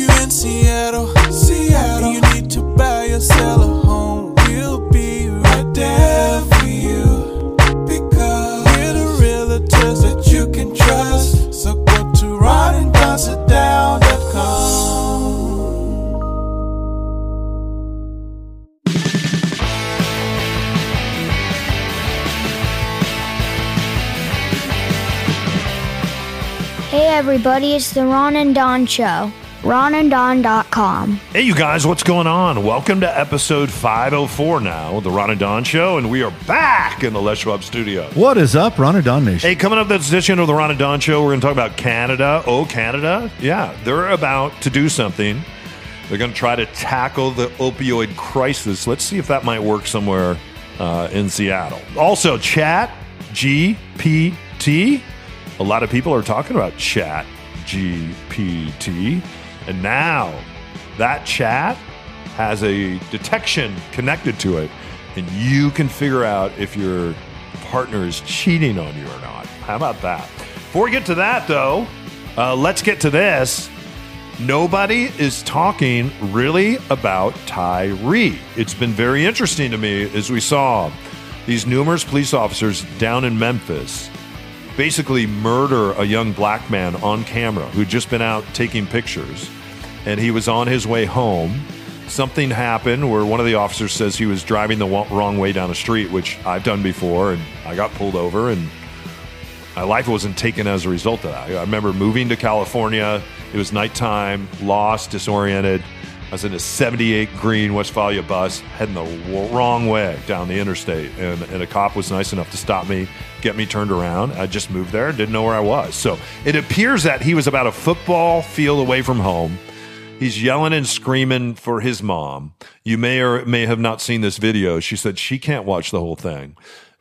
you're in Seattle, Seattle, and you need to buy a home, we'll be right there for you. Because we're the realtors that you can trust. So go to. Hey everybody, it's the Ron and Don Show. RonandDon.com. Hey, you guys, what's going on? Welcome to episode 504 now of the Ron and Don Show, and we are back in the Les Schwab studio. What is up, Ron and Don Nation? Hey, coming up this edition of the Ron and Don Show, we're going to talk about Canada. Oh, Canada. Yeah, they're about to do something. They're going to try to tackle the opioid crisis. Let's see if that might work somewhere uh, in Seattle. Also, Chat GPT. A lot of people are talking about Chat GPT. And now that chat has a detection connected to it, and you can figure out if your partner is cheating on you or not. How about that? Before we get to that, though, uh, let's get to this. Nobody is talking really about Tyree. It's been very interesting to me as we saw these numerous police officers down in Memphis basically murder a young black man on camera who'd just been out taking pictures and he was on his way home. Something happened where one of the officers says he was driving the wrong way down a street, which I've done before, and I got pulled over, and my life wasn't taken as a result of that. I remember moving to California. It was nighttime, lost, disoriented. I was in a 78 green Westfalia bus heading the wrong way down the interstate, and, and a cop was nice enough to stop me, get me turned around. I just moved there, and didn't know where I was. So it appears that he was about a football field away from home. He's yelling and screaming for his mom. You may or may have not seen this video. She said she can't watch the whole thing.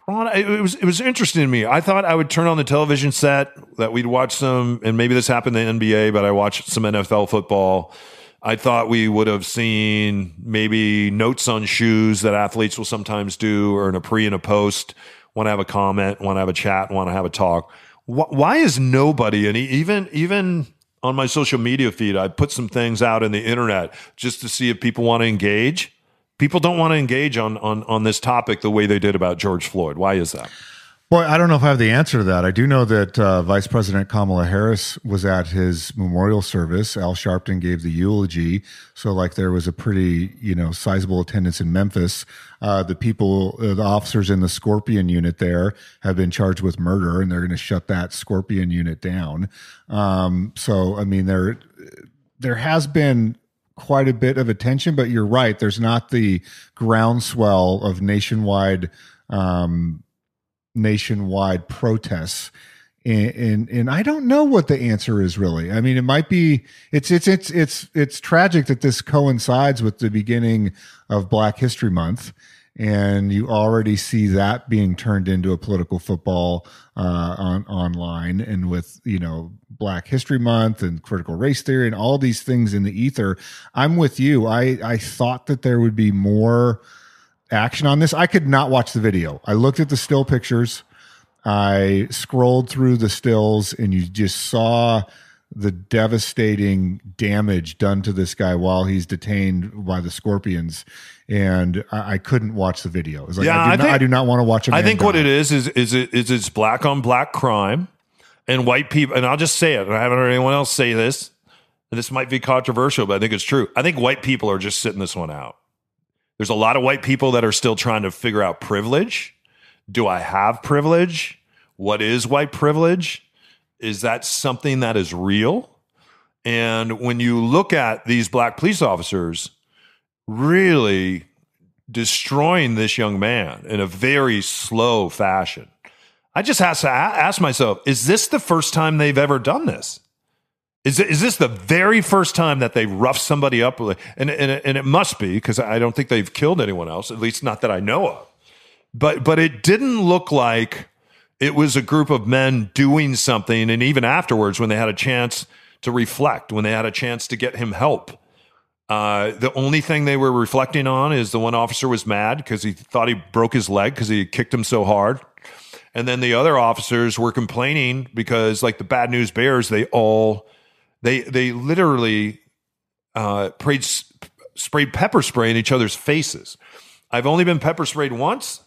Ron, it was it was interesting to me. I thought I would turn on the television set that we'd watch some, and maybe this happened in the NBA, but I watched some NFL football. I thought we would have seen maybe notes on shoes that athletes will sometimes do, or in a pre and a post. Want to have a comment, want to have a chat, want to have a talk. Why is nobody, and even even on my social media feed, I put some things out in the internet just to see if people want to engage. People don't want to engage on on on this topic the way they did about George Floyd. Why is that? Boy, I don't know if I have the answer to that. I do know that uh, Vice President Kamala Harris was at his memorial service. Al Sharpton gave the eulogy, so like there was a pretty you know sizable attendance in Memphis. Uh, the people, uh, the officers in the Scorpion unit there have been charged with murder, and they're going to shut that Scorpion unit down. Um, so I mean, there there has been quite a bit of attention, but you're right. There's not the groundswell of nationwide. Um, nationwide protests and, and and I don't know what the answer is really. I mean, it might be it's it's it's it's it's tragic that this coincides with the beginning of Black History Month, and you already see that being turned into a political football uh, on online, and with you know Black History Month and critical race theory and all these things in the ether. I'm with you. I I thought that there would be more action on this. I could not watch the video. I looked at the still pictures. I scrolled through the stills and you just saw the devastating damage done to this guy while he's detained by the scorpions. And I, I couldn't watch the video. It was like, Yeah, I, do I not, think- I do not want to watch a I think what it is is is it is it's black on black crime and white people and I'll just say it and I haven't heard anyone else say this and this might be controversial but I think it's true. I think white people are just sitting this one out. There's a lot of white people that are still trying to figure out privilege. Do I have privilege? What is white privilege? Is that something that is real? And when you look at these black police officers really destroying this young man in a very slow fashion. I just have to ask myself, is this the first time they've ever done this? Is, is this the very first time that they roughed somebody up? And, and, and it must be because I don't think they've killed anyone else, at least not that I know of. But, but it didn't look like it was a group of men doing something. And even afterwards, when they had a chance to reflect, when they had a chance to get him help, uh, the only thing they were reflecting on is the one officer was mad because he thought he broke his leg because he kicked him so hard. And then the other officers were complaining because, like the bad news bears, they all they they literally uh, sprayed, sprayed pepper spray in each other's faces. I've only been pepper sprayed once.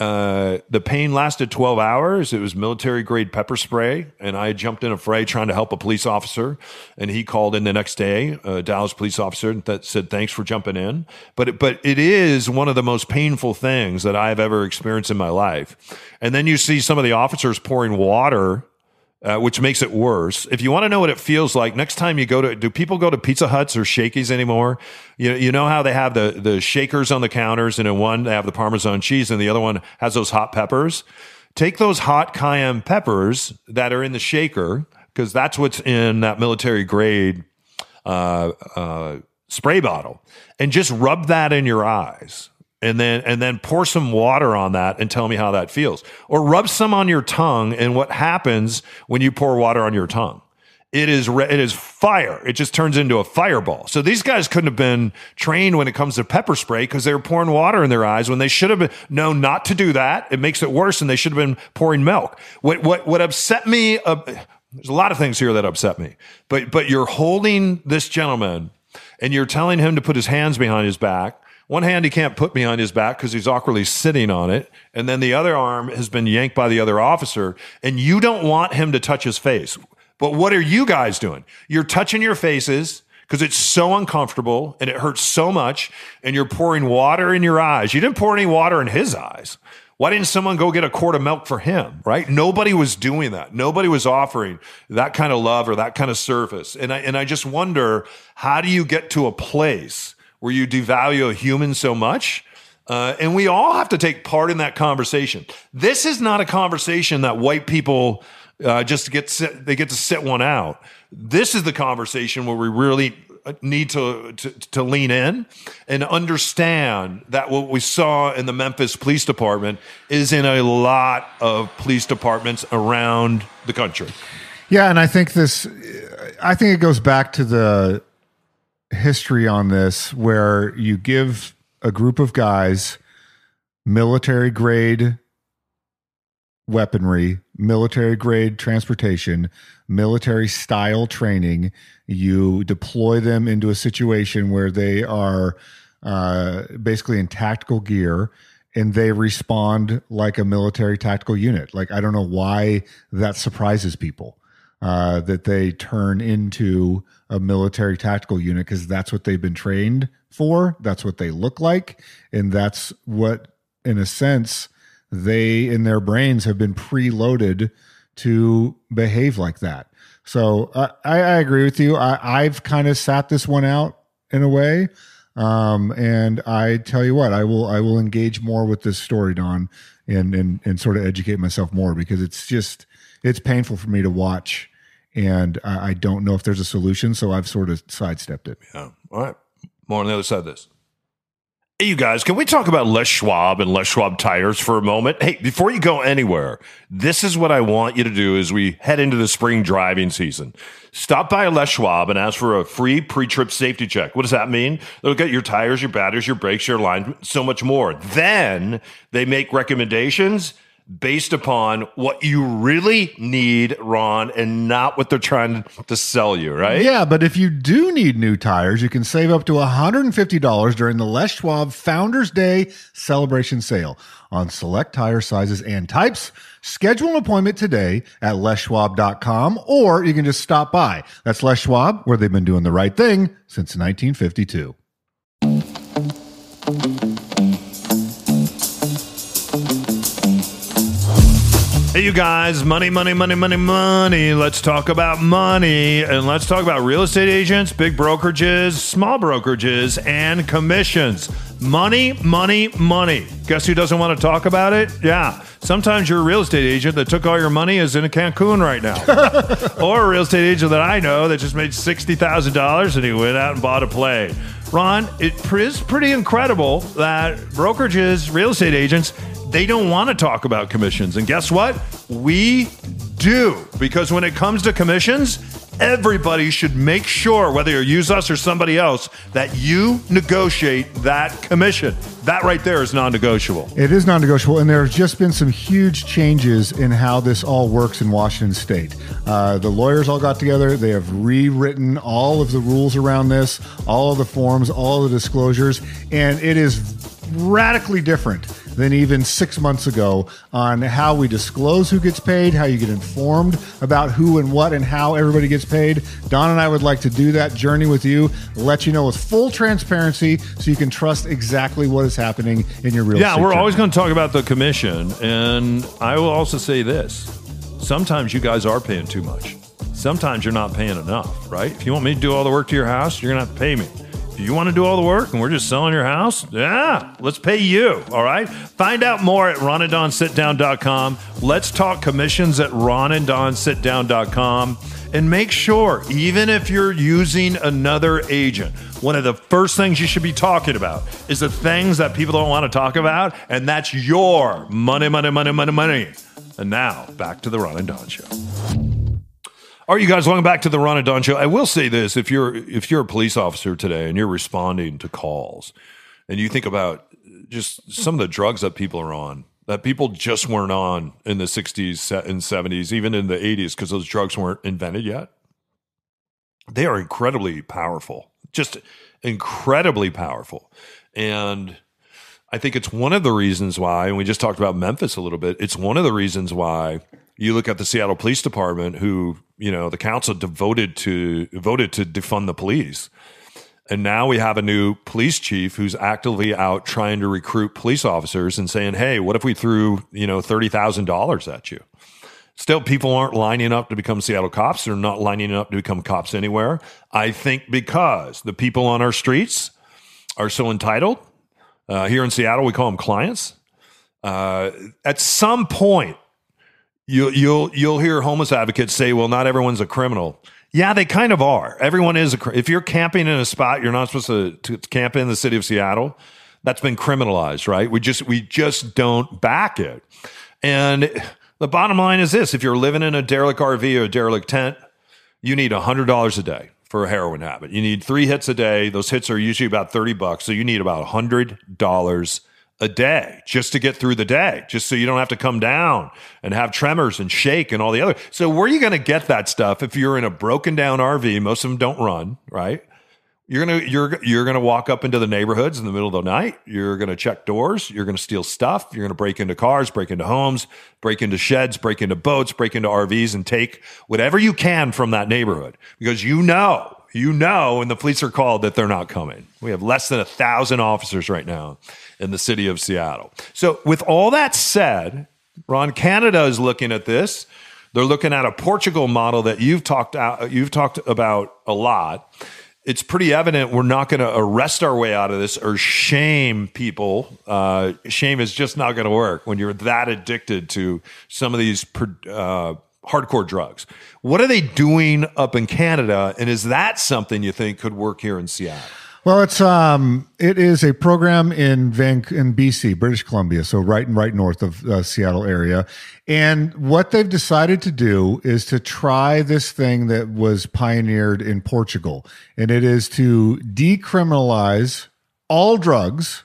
Uh, the pain lasted 12 hours. It was military grade pepper spray. And I jumped in a fray trying to help a police officer. And he called in the next day, a Dallas police officer that said, thanks for jumping in. But, it, but it is one of the most painful things that I've ever experienced in my life. And then you see some of the officers pouring water uh, which makes it worse. If you want to know what it feels like, next time you go to, do people go to Pizza Huts or Shakey's anymore? You, you know how they have the, the shakers on the counters, and in one they have the Parmesan cheese, and the other one has those hot peppers. Take those hot cayenne peppers that are in the shaker, because that's what's in that military grade uh, uh, spray bottle, and just rub that in your eyes and then and then pour some water on that and tell me how that feels. Or rub some on your tongue and what happens when you pour water on your tongue. It is re- it is fire. It just turns into a fireball. So these guys couldn't have been trained when it comes to pepper spray because they were pouring water in their eyes when they should have been known not to do that. It makes it worse and they should have been pouring milk. What what what upset me uh, there's a lot of things here that upset me but but you're holding this gentleman and you're telling him to put his hands behind his back one hand he can't put behind his back because he's awkwardly sitting on it. And then the other arm has been yanked by the other officer. And you don't want him to touch his face. But what are you guys doing? You're touching your faces because it's so uncomfortable and it hurts so much. And you're pouring water in your eyes. You didn't pour any water in his eyes. Why didn't someone go get a quart of milk for him? Right? Nobody was doing that. Nobody was offering that kind of love or that kind of service. And I, and I just wonder, how do you get to a place where you devalue a human so much. Uh, and we all have to take part in that conversation. This is not a conversation that white people uh, just get sit, they get to sit one out. This is the conversation where we really uh, need to, to, to lean in and understand that what we saw in the Memphis Police Department is in a lot of police departments around the country. Yeah, and I think this I think it goes back to the history on this where you give a group of guys military grade weaponry, military grade transportation, military style training. You deploy them into a situation where they are uh, basically in tactical gear and they respond like a military tactical unit. Like, I don't know why that surprises people uh, that they turn into a military tactical unit because that's what they've been trained for. That's what they look like. And that's what, in a sense, they in their brains have been preloaded to behave like that. So uh, I, I, agree with you. I, I've kind of sat this one out in a way. Um, and I tell you what, I will I will engage more with this story, Don, and and and sort of educate myself more because it's just it's painful for me to watch, and I, I don't know if there's a solution. So I've sort of sidestepped it. Yeah. All right. More on the other side of this. Hey, you guys, can we talk about Les Schwab and Les Schwab tires for a moment? Hey, before you go anywhere, this is what I want you to do as we head into the spring driving season. Stop by Les Schwab and ask for a free pre-trip safety check. What does that mean? They'll get your tires, your batteries, your brakes, your alignment, so much more. Then they make recommendations based upon what you really need, Ron, and not what they're trying to sell you, right? Yeah, but if you do need new tires, you can save up to $150 during the Les Schwab Founders Day celebration sale on select tire sizes and types. Schedule an appointment today at lesschwab.com or you can just stop by. That's Les Schwab, where they've been doing the right thing since 1952. Hey, you guys, money, money, money, money, money. Let's talk about money and let's talk about real estate agents, big brokerages, small brokerages, and commissions. Money, money, money. Guess who doesn't want to talk about it? Yeah. Sometimes your real estate agent that took all your money is in a Cancun right now. or a real estate agent that I know that just made $60,000 and he went out and bought a plane. Ron, it is pretty incredible that brokerages, real estate agents, they don't want to talk about commissions. And guess what? We do. Because when it comes to commissions, everybody should make sure, whether you use us or somebody else, that you negotiate that commission. That right there is non negotiable. It is non negotiable, and there have just been some huge changes in how this all works in Washington state. Uh, the lawyers all got together, they have rewritten all of the rules around this, all of the forms, all of the disclosures, and it is radically different than even six months ago on how we disclose who gets paid, how you get informed about who and what and how everybody gets paid. Don and I would like to do that journey with you, let you know with full transparency so you can trust exactly what is happening in your real Yeah, we're journey. always going to talk about the commission. And I will also say this sometimes you guys are paying too much. Sometimes you're not paying enough, right? If you want me to do all the work to your house, you're going to have to pay me. You want to do all the work and we're just selling your house, yeah, let's pay you. All right. Find out more at ronanddonsitdown.com. Let's talk commissions at ronanddonsitdown.com. And make sure, even if you're using another agent, one of the first things you should be talking about is the things that people don't want to talk about, and that's your money, money, money, money, money. And now back to the Ron and Don show. All right, you guys, welcome back to the Ron and Don show. I will say this: if you're if you're a police officer today and you're responding to calls, and you think about just some of the drugs that people are on, that people just weren't on in the '60s and '70s, even in the '80s, because those drugs weren't invented yet. They are incredibly powerful, just incredibly powerful, and I think it's one of the reasons why, and we just talked about Memphis a little bit. It's one of the reasons why you look at the Seattle Police Department, who you know the council devoted to voted to defund the police, and now we have a new police chief who's actively out trying to recruit police officers and saying, "Hey, what if we threw you know thirty thousand dollars at you?" Still, people aren't lining up to become Seattle cops. They're not lining up to become cops anywhere. I think because the people on our streets are so entitled. Uh, here in Seattle, we call them clients. Uh, at some point, you, you'll you'll hear homeless advocates say, "Well, not everyone's a criminal." Yeah, they kind of are. Everyone is a. If you're camping in a spot you're not supposed to, to camp in the city of Seattle, that's been criminalized, right? We just we just don't back it. And the bottom line is this: if you're living in a derelict RV or a derelict tent, you need hundred dollars a day for a heroin habit. You need three hits a day. Those hits are usually about thirty bucks, so you need about hundred dollars a day just to get through the day, just so you don't have to come down and have tremors and shake and all the other. So where are you going to get that stuff if you're in a broken down RV? Most of them don't run, right? You're gonna you're you're gonna walk up into the neighborhoods in the middle of the night. You're gonna check doors. You're gonna steal stuff. You're gonna break into cars, break into homes, break into sheds, break into boats, break into RVs, and take whatever you can from that neighborhood because you know you know when the police are called that they're not coming. We have less than a thousand officers right now in the city of Seattle. So with all that said, Ron, Canada is looking at this. They're looking at a Portugal model that you've talked out, you've talked about a lot. It's pretty evident we're not going to arrest our way out of this or shame people. Uh, shame is just not going to work when you're that addicted to some of these uh, hardcore drugs. What are they doing up in Canada, and is that something you think could work here in Seattle? Well, it's um, it is a program in Van in BC, British Columbia, so right and right north of uh, Seattle area. And what they've decided to do is to try this thing that was pioneered in Portugal, and it is to decriminalize all drugs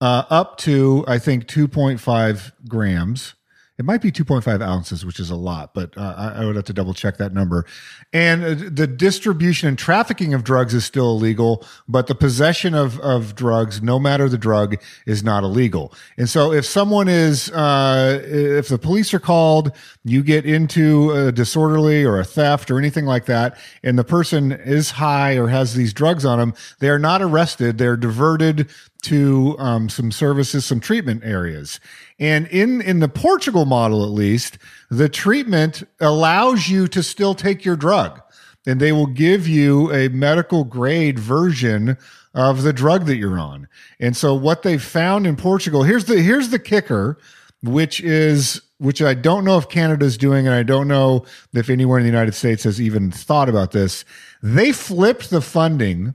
uh, up to I think two point five grams. It might be 2.5 ounces, which is a lot, but uh, I, would have to double check that number. And uh, the distribution and trafficking of drugs is still illegal, but the possession of, of drugs, no matter the drug, is not illegal. And so if someone is, uh, if the police are called, you get into a disorderly or a theft or anything like that, and the person is high or has these drugs on them, they are not arrested. They're diverted to um, some services, some treatment areas. And in, in the Portugal model, at least, the treatment allows you to still take your drug and they will give you a medical grade version of the drug that you're on. And so what they found in Portugal, here's the, here's the kicker, which is, which I don't know if Canada's doing, and I don't know if anywhere in the United States has even thought about this. They flipped the funding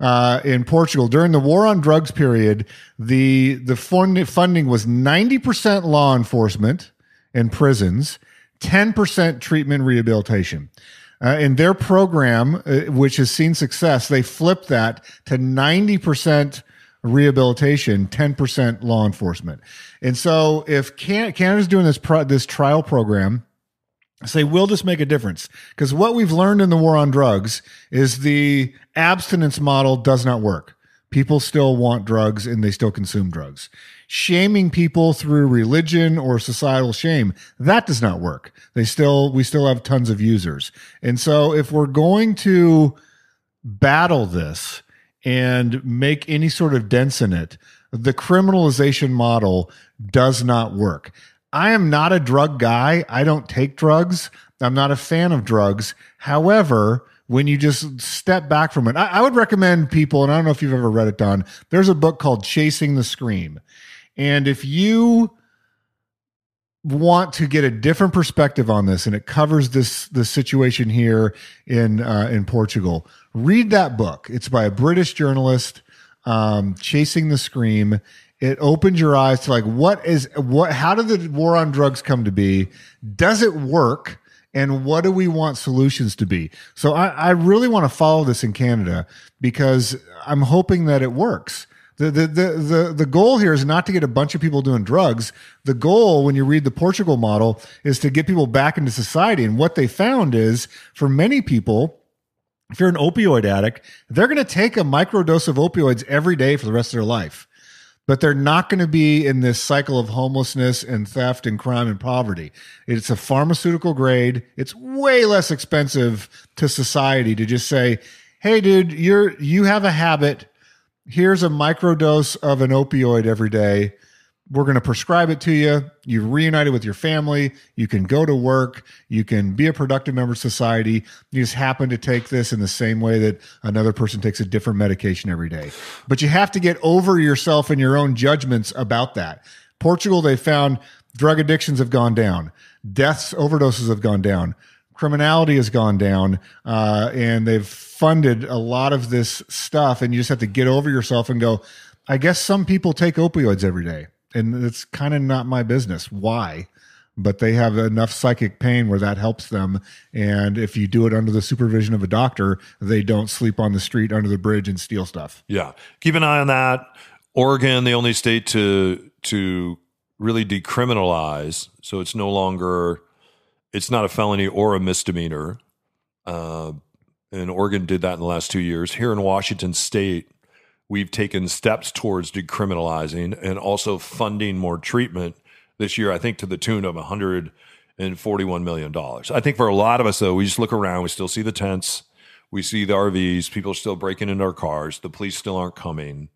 uh, in Portugal during the war on drugs period, the the fund, funding was ninety percent law enforcement and prisons, ten percent treatment rehabilitation. Uh, in their program, uh, which has seen success, they flipped that to 90% rehabilitation, 10% law enforcement. And so if Can- Canada's doing this, pro- this trial program, say, will this make a difference? Because what we've learned in the war on drugs is the abstinence model does not work. People still want drugs and they still consume drugs. Shaming people through religion or societal shame, that does not work. They still, we still have tons of users. And so if we're going to battle this and make any sort of dents in it, the criminalization model does not work. I am not a drug guy. I don't take drugs. I'm not a fan of drugs. However, when you just step back from it, I, I would recommend people, and I don't know if you've ever read it, Don, there's a book called Chasing the Scream. And if you want to get a different perspective on this and it covers this the situation here in uh, in Portugal read that book it's by a British journalist um, chasing the scream it opens your eyes to like what is what how did the war on drugs come to be does it work and what do we want solutions to be so I, I really want to follow this in Canada because I'm hoping that it works the, the, the, the, the goal here is not to get a bunch of people doing drugs. The goal, when you read the Portugal model, is to get people back into society. And what they found is for many people, if you're an opioid addict, they're going to take a microdose of opioids every day for the rest of their life. But they're not going to be in this cycle of homelessness and theft and crime and poverty. It's a pharmaceutical grade. It's way less expensive to society to just say, "Hey, dude, you're you have a habit here's a microdose of an opioid every day. We're going to prescribe it to you. You've reunited with your family. You can go to work. You can be a productive member of society. You just happen to take this in the same way that another person takes a different medication every day. But you have to get over yourself and your own judgments about that. Portugal, they found drug addictions have gone down, deaths, overdoses have gone down criminality has gone down uh, and they've funded a lot of this stuff and you just have to get over yourself and go i guess some people take opioids every day and it's kind of not my business why but they have enough psychic pain where that helps them and if you do it under the supervision of a doctor they don't sleep on the street under the bridge and steal stuff Yeah. Keep an eye on that. Oregon, the only state to to really decriminalize, so it's no longer it's not a felony or a misdemeanor. Uh, and Oregon did that in the last two years. Here in Washington State, we've taken steps towards decriminalizing and also funding more treatment this year. I think to the tune of 141 million dollars. I think for a lot of us, though, we just look around, we still see the tents, we see the RVs, people are still breaking into our cars, the police still aren't coming,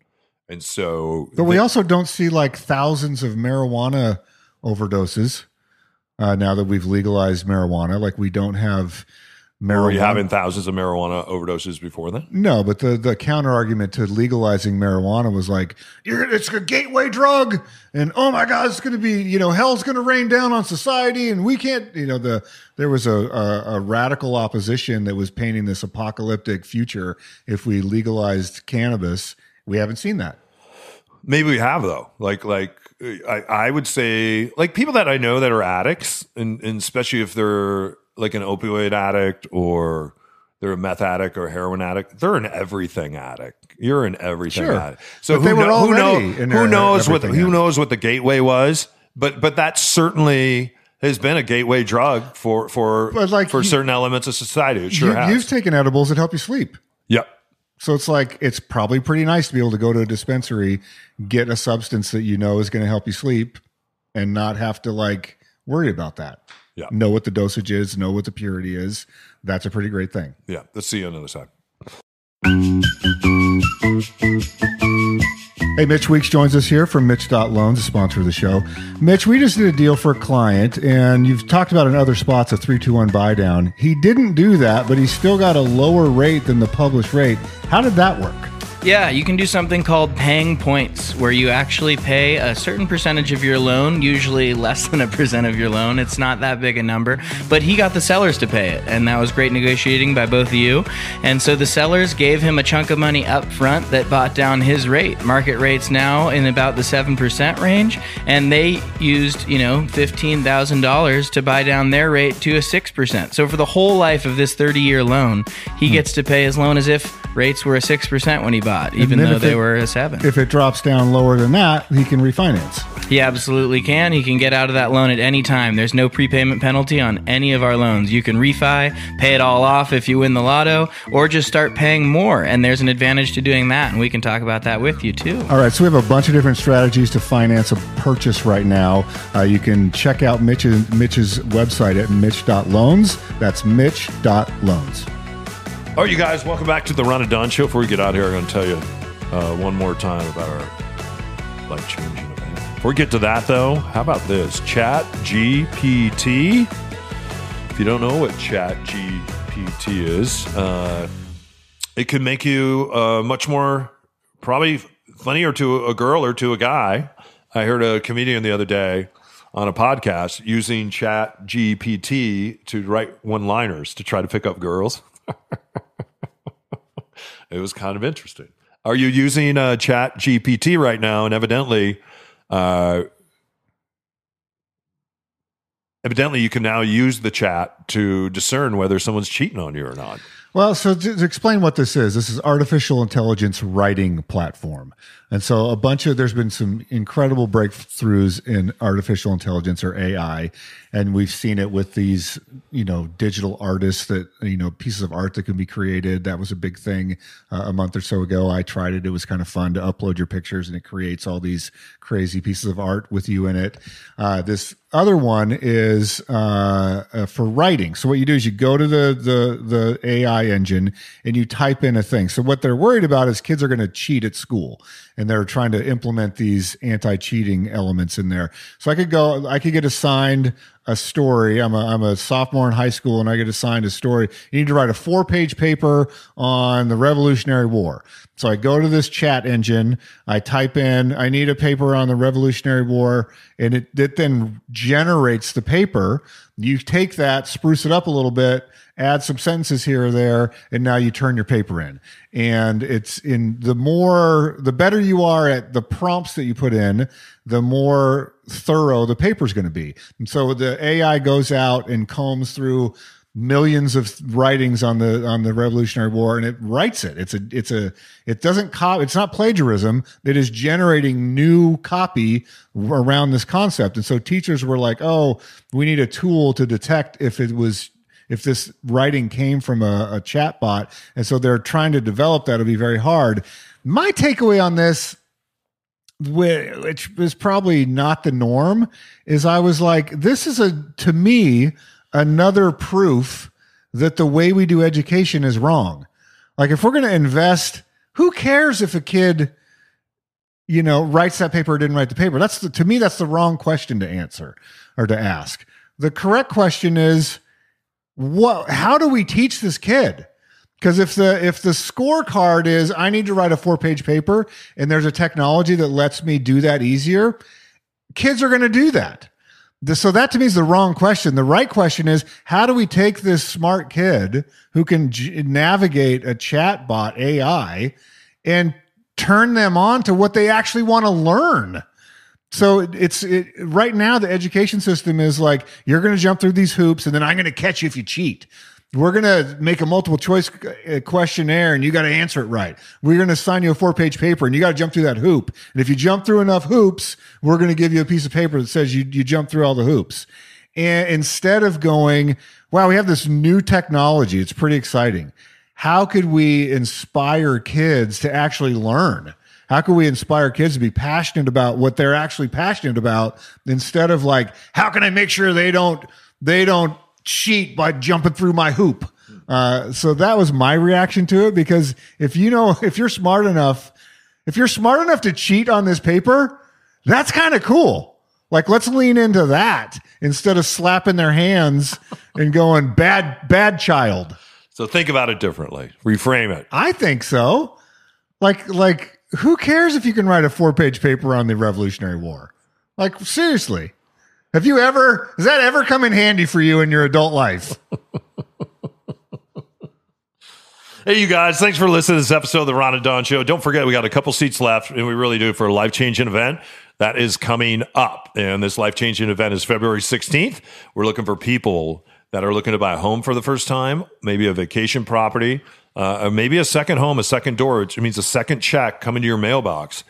and so but we also don't see like thousands of marijuana overdoses uh, now that we've legalized marijuana like we don't have marijuana were you having thousands of marijuana overdoses before then? No, but the the counter argument to legalizing marijuana was like, You're, it's a gateway drug, and oh my god, it's going to be you know hell's going to rain down on society, and we can't you know the there was a, a a radical opposition that was painting this apocalyptic future if we legalized cannabis. We haven't seen that. Maybe we have though. Like like I, I would say like people that I know that are addicts, and, and especially if they're like an opioid addict or they're a meth addict or heroin addict, they're an everything addict. You're an everything Sure. addict. So who, were know, who, know, who knows what the, who knows what the gateway was? But but that certainly has been a gateway drug for for like, for you- certain elements of society. It sure you, has. You've taken edibles that help you sleep. yep. So it's like it's probably pretty nice to be able to go to a dispensary, get a substance that you know is going to help you sleep, and not have to like worry about that. Yeah. Know what the dosage is, know what the purity is. That's a pretty great thing. Yeah. Let's see you on the other side. Hey, Mitch Weeks joins us here from Mitch.loans, a sponsor of the show. Mitch, we just did a deal for a client, and you've talked about in other spots a 321 buy down. He didn't do that, but he still got a lower rate than the published rate. How did that work? Yeah, you can do something called paying points, where you actually pay a certain percentage of your loan, usually less than a percent of your loan. It's not that big a number, but he got the sellers to pay it, and that was great negotiating by both of you. And so the sellers gave him a chunk of money up front that bought down his rate. Market rates now in about the 7% range, and they used, you know, $15,000 to buy down their rate to a 6%. So for the whole life of this 30 year loan, he hmm. gets to pay his loan as if rates were a 6% when he bought, even though they it- were a 7 If it drops down lower than that, he can refinance. He absolutely can. He can get out of that loan at any time. There's no prepayment penalty on any of our loans. You can refi, pay it all off if you win the lotto, or just start paying more. And there's an advantage to doing that, and we can talk about that with you too. All right, so we have a bunch of different strategies to finance a purchase right now. Uh, you can check out Mitch's, Mitch's website at mitch.loans. That's mitch.loans. All right, you guys, welcome back to the Ron and Don Show. Before we get out here, I'm going to tell you uh, one more time about our life changing event. Before we get to that, though, how about this? Chat GPT. If you don't know what Chat GPT is, uh, it can make you uh, much more probably funnier to a girl or to a guy. I heard a comedian the other day on a podcast using Chat GPT to write one liners to try to pick up girls. it was kind of interesting. Are you using uh, Chat GPT right now? And evidently, uh, evidently, you can now use the chat to discern whether someone's cheating on you or not. Well, so to, to explain what this is, this is artificial intelligence writing platform. And so a bunch of, there's been some incredible breakthroughs in artificial intelligence or AI. And we've seen it with these, you know, digital artists that, you know, pieces of art that can be created. That was a big thing uh, a month or so ago. I tried it. It was kind of fun to upload your pictures and it creates all these crazy pieces of art with you in it. Uh, this other one is uh, uh, for writing. So what you do is you go to the the the AI engine and you type in a thing. So what they're worried about is kids are going to cheat at school, and they're trying to implement these anti-cheating elements in there. So I could go, I could get assigned a story. I'm a I'm a sophomore in high school, and I get assigned a story. You need to write a four page paper on the Revolutionary War. So I go to this chat engine, I type in, I need a paper on the Revolutionary War, and it, it then generates the paper. You take that, spruce it up a little bit, add some sentences here or there, and now you turn your paper in. And it's in the more, the better you are at the prompts that you put in, the more thorough the paper is going to be. And so the AI goes out and combs through millions of writings on the on the Revolutionary War, and it writes it. It's a it's a it doesn't cop. It's not plagiarism. It is generating new copy around this concept. And so teachers were like, "Oh, we need a tool to detect if it was." If this writing came from a, a chat bot, and so they're trying to develop that, it'll be very hard. My takeaway on this which was probably not the norm, is I was like, this is a, to me, another proof that the way we do education is wrong. Like, if we're going to invest, who cares if a kid, you know, writes that paper or didn't write the paper? That's the, to me, that's the wrong question to answer or to ask. The correct question is, what, how do we teach this kid? Because if the if the scorecard is I need to write a four page paper and there's a technology that lets me do that easier, kids are going to do that. So that to me is the wrong question. The right question is how do we take this smart kid who can j- navigate a chat bot AI and turn them on to what they actually want to learn? So it's it, right now the education system is like you're going to jump through these hoops and then I'm going to catch you if you cheat. We're going to make a multiple choice uh, questionnaire and you got to answer it right. We're going to assign you a four page paper and you got to jump through that hoop. And if you jump through enough hoops, we're going to give you a piece of paper that says you, you jump through all the hoops. And instead of going, wow, we have this new technology. It's pretty exciting. How could we inspire kids to actually learn? How can we inspire kids to be passionate about what they're actually passionate about instead of like, how can I make sure they don't, they don't cheat by jumping through my hoop? Uh, so that was my reaction to it because if you know, if you're smart enough, if you're smart enough to cheat on this paper, that's kind of cool. Like, let's lean into that instead of slapping their hands and going bad, bad child. So think about it differently. Reframe it. I think so. Like, like, who cares if you can write a four-page paper on the Revolutionary War? Like, seriously, have you ever? Has that ever come in handy for you in your adult life? Hey, you guys, thanks for listening to this episode of the Ron and Don Show. Don't forget, we got a couple seats left, and we really do for a life changing event that is coming up. And this life changing event is February 16th. We're looking for people that are looking to buy a home for the first time, maybe a vacation property, uh, maybe a second home, a second door, which means a second check coming to your mailbox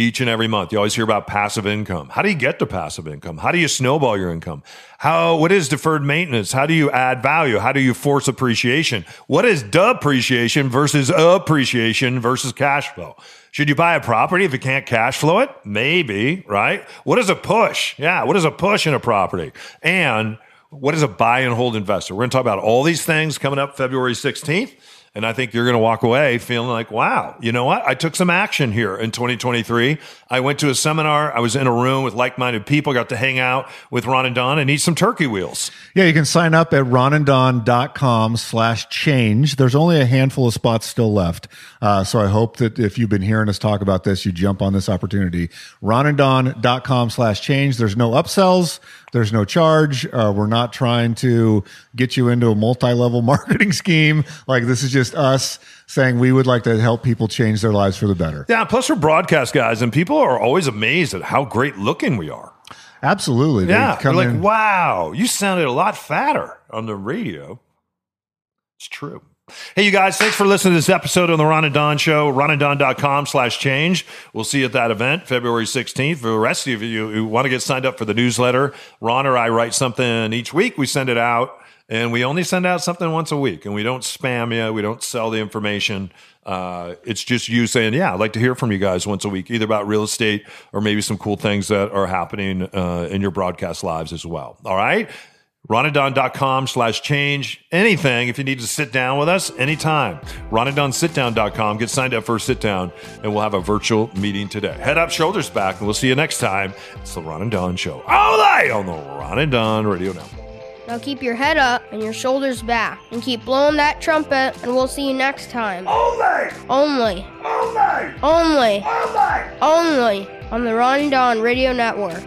each and every month. You always hear about passive income. How do you get to passive income? How do you snowball your income? How what is deferred maintenance? How do you add value? How do you force appreciation? What is depreciation versus appreciation versus cash flow? Should you buy a property if you can't cash flow it? Maybe, right? What is a push? Yeah, what is a push in a property? And what is a buy and hold investor? We're going to talk about all these things coming up February 16th. And I think you're going to walk away feeling like, wow, you know what? I took some action here in 2023. I went to a seminar. I was in a room with like minded people, got to hang out with Ron and Don and eat some turkey wheels. Yeah, you can sign up at ronanddon.com slash change. There's only a handful of spots still left. Uh, so I hope that if you've been hearing us talk about this, you jump on this opportunity. ronanddon.com slash change. There's no upsells. There's no charge. Uh, we're not trying to get you into a multi-level marketing scheme. Like this is just us saying we would like to help people change their lives for the better. Yeah. Plus, we're broadcast guys, and people are always amazed at how great looking we are. Absolutely. They Yeah. They're like, in- wow, you sounded a lot fatter on the radio. It's true. Hey, you guys, thanks for listening to this episode on the Ron and Don Show. RonandDon.com slash change. We'll see you at that event, February 16th. For the rest of you who want to get signed up for the newsletter, Ron or I write something each week. We send it out, and we only send out something once a week, and we don't spam you. We don't sell the information. Uh, it's just you saying, yeah, I'd like to hear from you guys once a week, either about real estate or maybe some cool things that are happening uh, in your broadcast lives as well. All right? RonandDon.com slash change. Anything if you need to sit down with us anytime. RonandDonSitDown.com. Get signed up for a sit down and we'll have a virtual meeting today. Head up, shoulders back, and we'll see you next time. It's the Ron and Don Show. All on the Ron and Don Radio Network. Now keep your head up and your shoulders back and keep blowing that trumpet and we'll see you next time. Only, Only, only, only, only. only on the Ron and Don Radio Network.